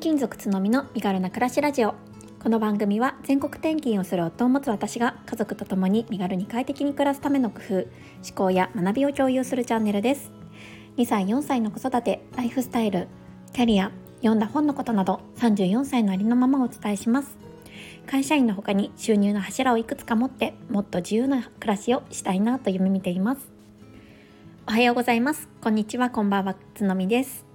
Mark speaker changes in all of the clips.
Speaker 1: 勤族つのみの身軽な暮らしラジオ。この番組は全国転勤をする夫を持つ私が家族と共に身軽に快適に暮らすための工夫思考や学びを共有するチャンネルです。2歳4歳の子育てライフスタイルキャリア読んだ本のことなど34歳のありのままをお伝えします。会社員の他に収入の柱をいくつか持ってもっと自由な暮らしをしたいなと夢見ています。おはようございます。こんにちは。こんばんは。つのみです。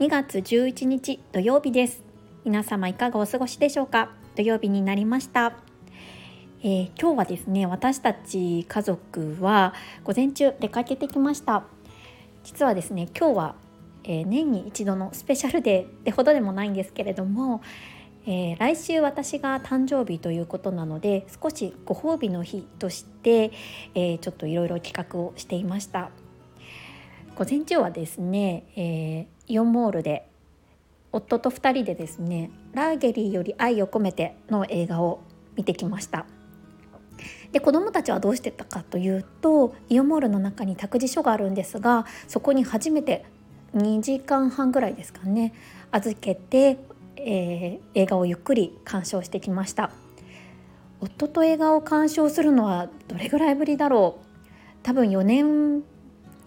Speaker 1: 2月11日土曜日です。皆様いかがお過ごしでしょうか？土曜日になりました。えー、今日はですね私たち家族は午前中出かけてきました。実はですね今日は、えー、年に一度のスペシャルデーってほどでもないんですけれども、えー、来週私が誕生日ということなので少しご褒美の日として、えちょっといろいろ企画をしていました。午前中はですね、えー、イオンモールで夫と2人でですね「ラーゲリーより愛を込めて」の映画を見てきました。で子どもたちはどうしてたかというとイオンモールの中に託児所があるんですがそこに初めて2時間半ぐらいですかね預けて、えー、映画をゆっくり鑑賞してきました。夫と映画を鑑賞するのはどれぐらいぶりだろう？多分4年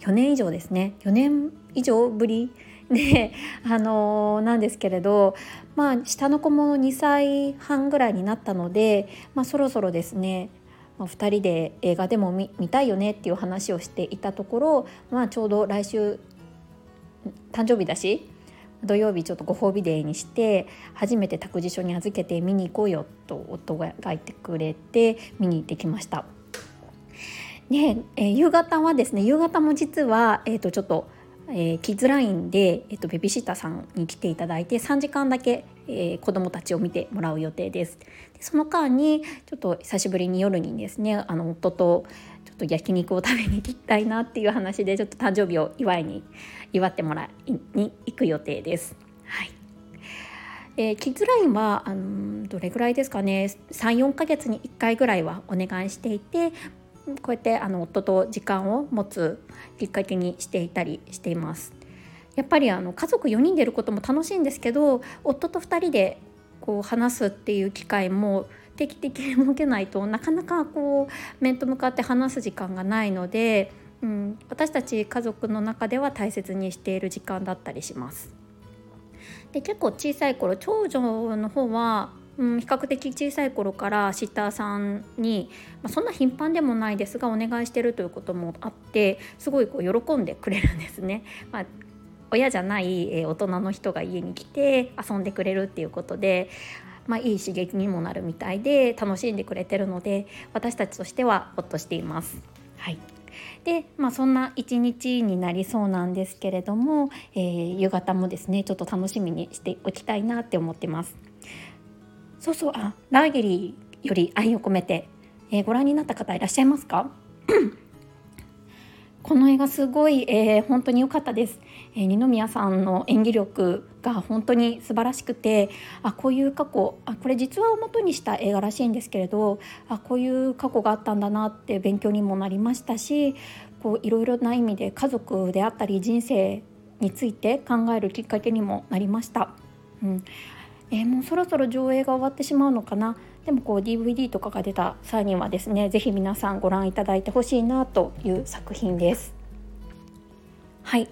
Speaker 1: 4年以上ですね4年以上ぶり であのー、なんですけれどまあ下の子も2歳半ぐらいになったので、まあ、そろそろですね2人で映画でも見たいよねっていう話をしていたところ、まあ、ちょうど来週誕生日だし土曜日ちょっとご褒美デーにして初めて託児所に預けて見に行こうよと夫が言ってくれて見に行ってきました。で、えー、夕方はですね夕方も実は、えー、とちょっと、えー、キッズラインで、えーと、ベビーシッターさんに来ていただいて3時間だけ、えー、子どもたちを見てもらう予定です。でその間にちょっと久しぶりに夜にですねあの夫とちょっと焼肉を食べに行きたいなっていう話でちょっと誕生日を祝いに祝ってもらいに行く予定です。はいえー、キッズラインはあのどれぐらいですかね34ヶ月に1回ぐらいはお願いしていてこうやってあの夫と時間を持つきっかけにしていたりしています。やっぱりあの家族4人でいることも楽しいんですけど夫と2人でこう話すっていう機会も定期的に設けないとなかなかこう面と向かって話す時間がないので、うん、私たち家族の中では大切にしている時間だったりします。で結構小さい頃長女の方はうん、比較的小さい頃からシッターさんに、まあ、そんな頻繁でもないですがお願いしてるということもあってすごいこう喜んでくれるんですね。まあ親じゃない大人の人が家に来て遊んでくれるっていうことで、まあ、いい刺激にもなるみたいで楽しんでくれてるので私たちとしてはほっとしています。はいで、まあ、そんな一日になりそうなんですけれども、えー、夕方もですねちょっと楽しみにしておきたいなって思ってます。そうそうあラーゲリーより愛を込めて、えー、ご覧になった方いらっしゃいますか？この映画すごい、えー、本当に良かったです、えー、二宮さんの演技力が本当に素晴らしくてあこういう過去あこれ実話を元にした映画らしいんですけれどあこういう過去があったんだなって勉強にもなりましたしこういろいろな意味で家族であったり人生について考えるきっかけにもなりました。うん。えー、もうそろそろ上映が終わってしまうのかな？でもこう DVD とかが出た際にはですね是非皆さんご覧いただいてほしいなという作品です。はい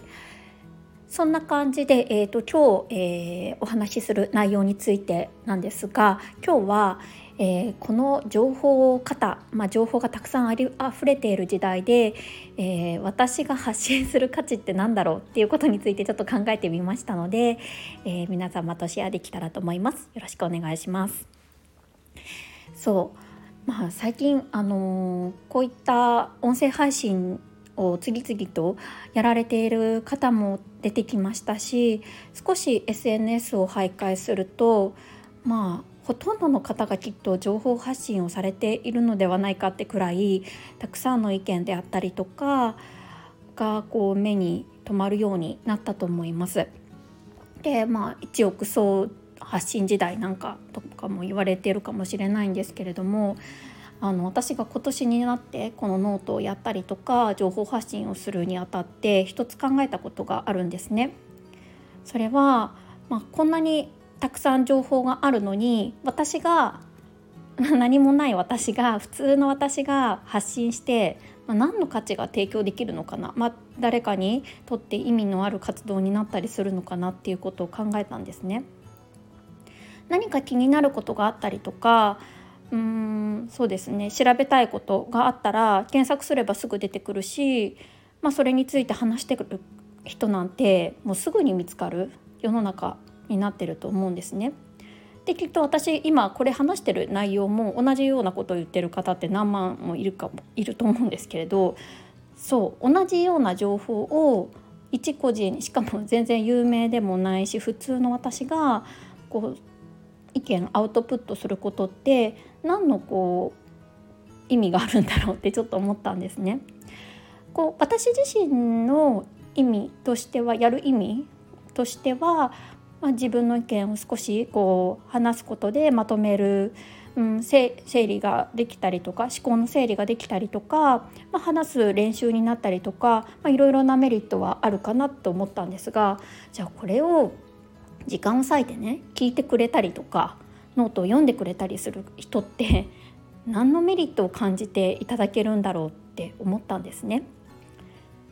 Speaker 1: そんな感じで、えーと、今日、えー、お話しする内容についてなんですが今日は、えー、この情報型、まあ、情報がたくさんありあふれている時代で、えー、私が発信する価値って何だろうっていうことについてちょっと考えてみましたので、えー、皆様とシェアできたらと思います。よろしくお願いします。そうまあ、最近、あのこういった音声配信を次々とやられている方も出てきましたし少し SNS を徘徊するとまあほとんどの方がきっと情報発信をされているのではないかってくらいたくさんの意見であったりとかがこう目に留まるようになったと思います。でまあ一億総発信時代なんかとかも言われてるかもしれないんですけれどもあの私が今年になってこのノートをやったりとか情報発信をするにあたって一つ考えたことがあるんですね。それはまあ、こんなにたくさん情報があるのに私が 何もない私が普通の私が発信して、まあ、何の価値が提供できるのかな、まあ、誰かにとって意味のある活動になったりするのかなっていうことを考えたんですね。何か気になることがあったりとかうーんそうですね。調べたいことがあったら検索すればすぐ出てくるし、まあ、それについて話してくる人なんてもうすぐに見つかる世の中。になってると思うんですね。できっと私今これ話してる内容も同じようなことを言ってる方って何万もいるかもいると思うんですけれどそう同じような情報を一個人しかも全然有名でもないし普通の私がこう意見アウトプットすることって何のこう意味があるんだろうってちょっと思ったんですね。こう私自身の意味としてはやる意味としては、まあ、自分の意見を少しこう話すことでまとめる、うん、整理ができたりとか思考の整理ができたりとか、まあ、話す練習になったりとか、いろいろなメリットはあるかなと思ったんですがじゃあこれを時間を割いてね聞いてくれたりとかノートを読んでくれたりする人って 何のメリットを感じていただけるんだろうって思ったんですね。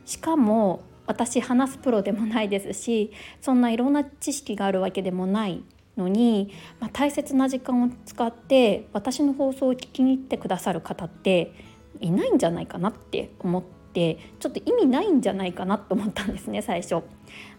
Speaker 1: しかも私話すプロでもないですしそんないろんな知識があるわけでもないのに、まあ、大切な時間を使って私の放送を聞きに行ってくださる方っていないんじゃないかなって思ってちょっと意味ないんじゃないかなと思ったんですね最初。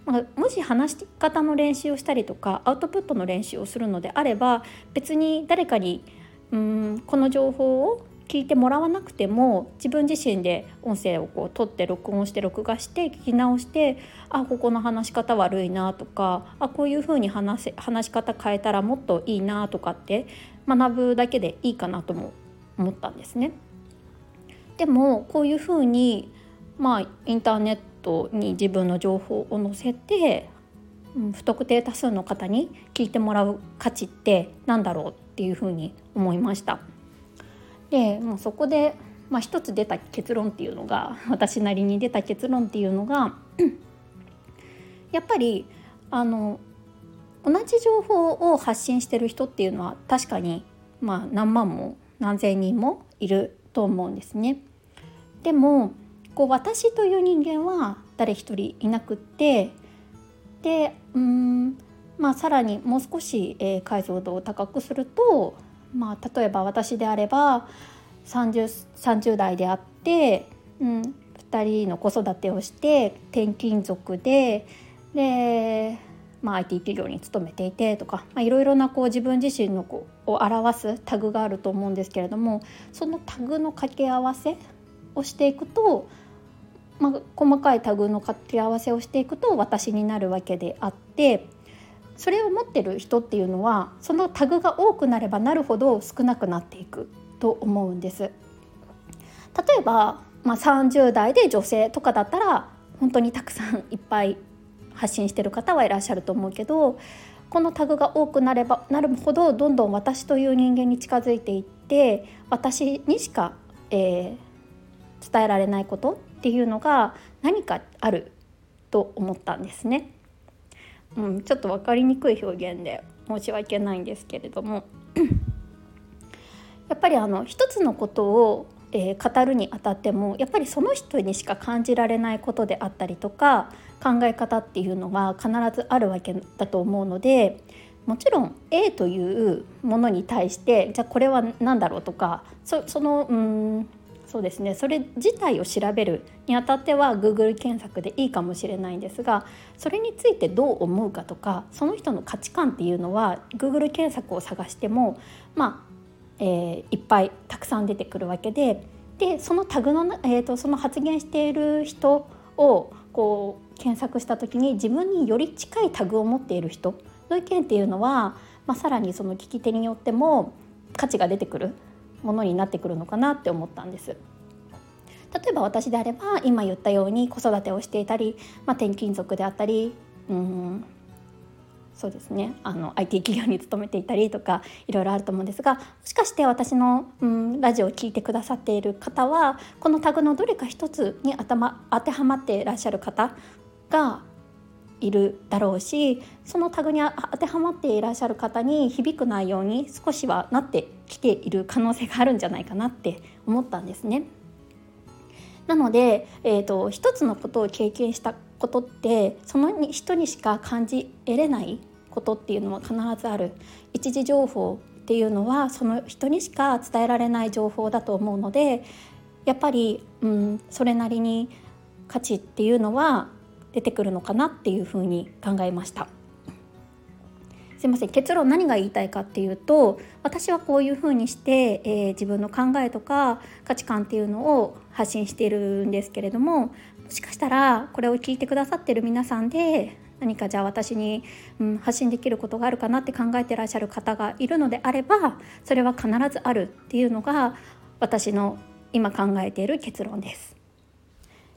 Speaker 1: まあ、もし話し方の練習をしたりとかアウトプットの練習をするのであれば別に誰かにうんこの情報を聞いてもらわなくても自分自身で音声をこう取って録音して録画して聞き直してあここの話し方悪いなとかあこういうふうに話せ話し方変えたらもっといいなとかって学ぶだけでいいかなとも思ったんですね。でもこういうふうにまあインターネットに自分の情報を載せて、うん、不特定多数の方に聞いてもらう価値って何だろうっていうふうに思いました。でもうそこで、まあ、一つ出た結論っていうのが 私なりに出た結論っていうのが やっぱりあの同じ情報を発信してる人っていうのは確かに、まあ、何万も何千人もいると思うんですね。でもこう私という人間は誰一人いなくってでうんまあさらにもう少し、えー、解像度を高くするとまあ、例えば私であれば 30, 30代であって、うん、2人の子育てをして転勤族でで、まあ、IT 企業に勤めていてとか、まあ、いろいろなこう自分自身のこうを表すタグがあると思うんですけれどもそのタグの掛け合わせをしていくと、まあ、細かいタグの掛け合わせをしていくと私になるわけであって。それを持ってる人っていうのはそのタグが多くなればなるほど少なくなっていくと思うんです。例えば、まあ、30代で女性とかだったら本当にたくさんいっぱい発信してる方はいらっしゃると思うけどこのタグが多くなればなるほどどんどん私という人間に近づいていって私にしか、えー、伝えられないことっていうのが何かあると思ったんですね。うん、ちょっと分かりにくい表現で申し訳ないんですけれども。やっぱりあの一つのことを、えー、語るにあたってもやっぱりその人にしか感じられないことであったりとか考え方っていうのが必ずあるわけだと思うのでもちろん A というものに対してじゃあこれは何だろうとかそのうんそうですね。それ自体を調べるにあたっては Google 検索でいいかもしれないんですがそれについてどう思うかとかその人の価値観っていうのは Google 検索を探してもまあ、えー、いっぱいたくさん出てくるわけででそのタグの、えーと、その発言している人をこう検索した時に自分により近いタグを持っている人の意見っていうのは、まあ、さらにその聞き手によっても価値が出てくる。ものになってくるのかなって思ったんです。例えば私であれば今言ったように子育てをしていたり、まあ、転勤族であったりうんそうですねあの IT 企業に勤めていたりとかいろいろあると思うんですがもしかして私の、うん、ラジオを聴いてくださっている方はこのタグのどれか一つに頭当てはまっていらっしゃる方がいるだろうしそのタグに当てはまっていらっしゃる方に響く内容に少しはなってきている可能性があるんじゃないかなって思ったんですね。なので、えーと、一つのことを経験したことってその人にしか感じ得れないことっていうのは必ずある一時情報っていうのはその人にしか伝えられない情報だと思うのでやっぱり、うん、それなりに価値っていうのは出てくるのかなっていうふうに考えました。すいません結論何が言いたいかっていうと私はこういうふうにして、えー、自分の考えとか価値観っていうのを発信しているんですけれどももしかしたらこれを聞いてくださってる皆さんで何かじゃあ私に、うん、発信できることがあるかなって考えてらっしゃる方がいるのであればそれは必ずあるっていうのが私の今考えている結論です。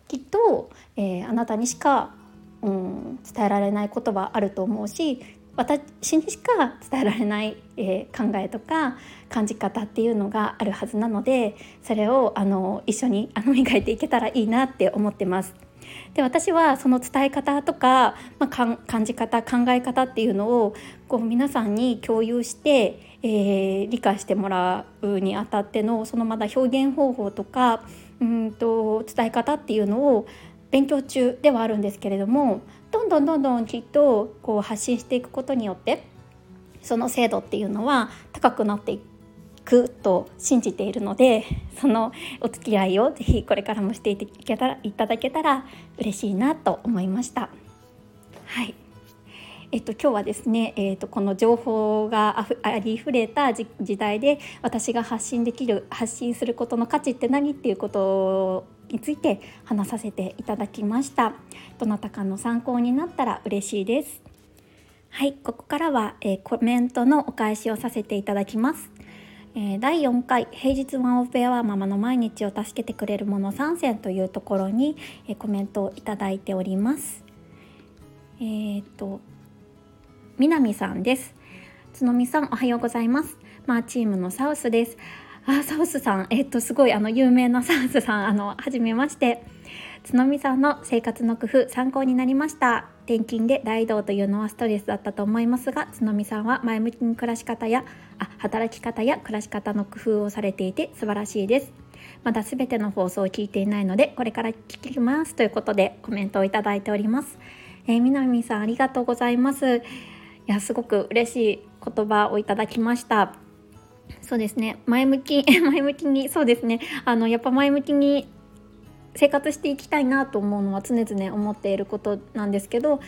Speaker 1: きっと、えー、あなたにしか、うん、伝えられない言葉あると思うし私にしか伝えられない、えー、考えとか感じ方っていうのがあるはずなのでそれをあの一緒にあの 磨いていけたらいいなって思ってます。で私はその伝え方とか、まあ、感じ方考え方っていうのをこう皆さんに共有して、えー、理解してもらうにあたってのそのまだ表現方法とかうんと伝え方っていうのを勉強中ではあるんですけれどもどんどんどんどんきっとこう発信していくことによってその精度っていうのは高くなっていくと信じているのでそのお付き合いをぜひこれからもしていたらいただけたら嬉しいなと思いました。はいえっと、今日はですね、えっと、この情報があふありふれた時代で私が発信できる発信することの価値って何っていうことについて話させていただきました。どなたかの参考になったら嬉しいです。はいここからは、えー、コメントのお返しをさせていただきます。えー、第4回平日ワンオペアママの毎日を助けてくれるもの3選というところに、えー、コメントをいただいております。えー、っと南さんです。角見さんおはようございます。マーチームのサウスです。あサウスさん。えっとすごいあの有名なサウスさんあの初めまして。角見さんの生活の工夫参考になりました。転勤で大移動というのはストレスだったと思いますが角見さんは前向きに暮らし方やあ働き方や暮らし方の工夫をされていて素晴らしいです。まだ全ての放送を聞いていないのでこれから聞きますということでコメントをいただいております。えー、南さんありがとうございます。いやすごく嬉しい言葉をいただきました。そうですね。前向き 前向きにそうですね。あのやっぱ前向きに生活していきたいなと思うのは常々思っていることなんですけど、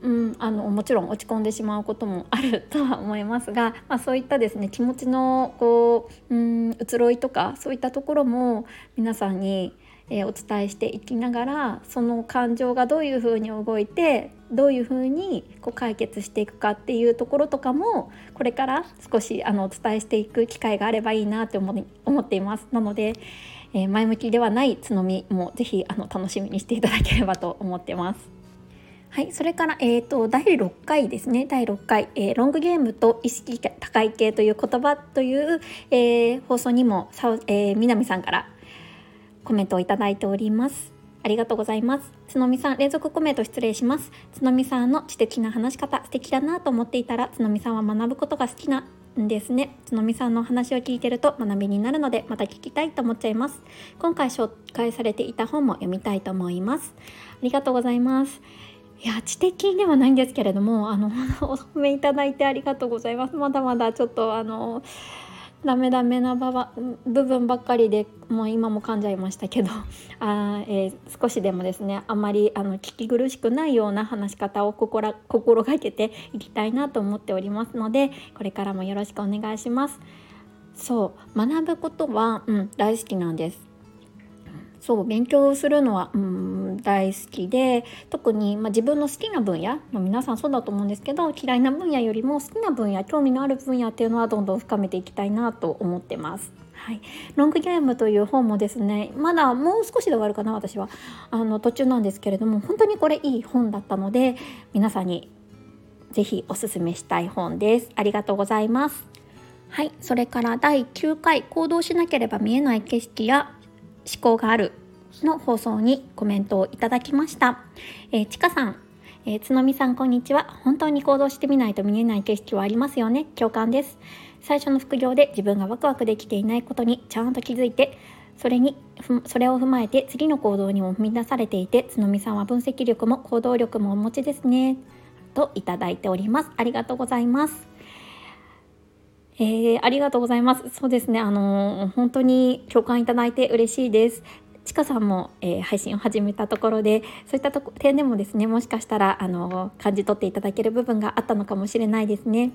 Speaker 1: うん、あのもちろん落ち込んでしまうこともあるとは思いますが、まあ、そういったですね気持ちのこう、うん、移ろいとかそういったところも皆さんにえー、お伝えしていきながらその感情がどういうふうに動いてどういうふうにこう解決していくかっていうところとかもこれから少しあのお伝えしていく機会があればいいなって思思っています。なので、えー、前向きではないつのみもぜひあの楽しみにしていただければと思ってます。はい、それから、えーと、第6回ですね第6回、えー、ロングゲームと意識高い系という言葉という、えー、放送にもさ、えー、南さんからコメントをいただいております。ありがとうございます。角見さん連続コメント失礼します。角見さんの知的な話し方素敵だなと思っていたら角見さんは学ぶことが好きなんですね。角見さんの話を聞いてると学びになるのでまた聞きたいと思っちゃいます。今回紹介されていた本も読みたいと思います。ありがとうございます。いや知的ではないんですけれどもあの お褒めいただいてありがとうございます。まだまだちょっとあのダメダメな部分ばっかりでもう今も噛んじゃいましたけど あ、えー、少しでもですねあまりあの聞き苦しくないような話し方を心心がけていきたいなと思っておりますのでこれからもよろしくお願いします。そう学ぶことは、うん、大好きなんですそう勉強するのはうん大好きで特に、まあ、自分の好きな分野、まあ、皆さんそうだと思うんですけど嫌いな分野よりも好きな分野興味のある分野っていうのはどんどん深めていきたいなと思ってます。はい、ロングゲームという本もですねまだもう少しで終わるかな私は。あの途中なんですけれども本当にこれいい本だったので皆さんにぜひおすすめしたい本です。ありがとうございます。はい。それから第9回行動しなければ見えない景色や思考があるの放送にコメントをいただきました。えー、ちかさん、えー、つのみさんこんにちは。本当に行動してみないと見えない景色はありますよね。共感です。最初の副業で自分がワクワクできていないことにちゃんと気づいてそれにそれを踏まえて次の行動にも踏み出されていてつのみさんは分析力も行動力もお持ちですね。といただいております。ありがとうございます。えー、ありがとうございます。そうですね。あのー、本当に共感いただいて嬉しいです。ちかさんも、えー、配信を始めたところでそういったとこ点でもですねもしかしたらあの感じ取っていただける部分があったのかもしれないですね。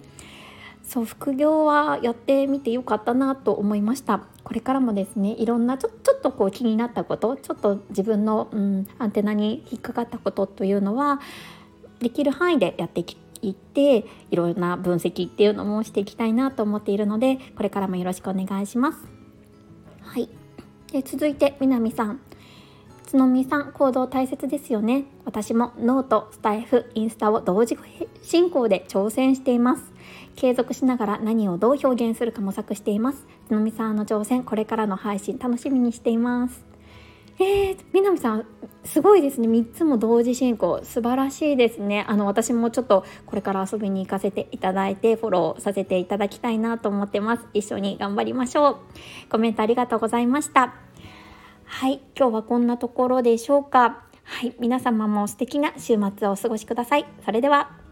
Speaker 1: そう副業はやってみてよかったなと思いました。これからもですねいろんなちょちょっとこう気になったことちょっと自分の、うん、アンテナに引っかかったことというのはできる範囲でやっていっていろんな分析っていうのもしていきたいなと思っているのでこれからもよろしくお願いします。はい。で続いて南さん。つのみさん行動大切ですよね。私もノートスタエフインスタを同時進行で挑戦しています。継続しながら何をどう表現するか模索しています。つのみさんの挑戦これからの配信楽しみにしています。えー、南さんすごいですね。3つも同時進行。素晴らしいですね。あの私もちょっとこれから遊びに行かせていただいてフォローさせていただきたいなと思ってます。一緒に頑張りましょう。コメントありがとうございました。はい。今日はこんなところでしょうか。はい。皆様も素敵な週末をお過ごしください。それでは。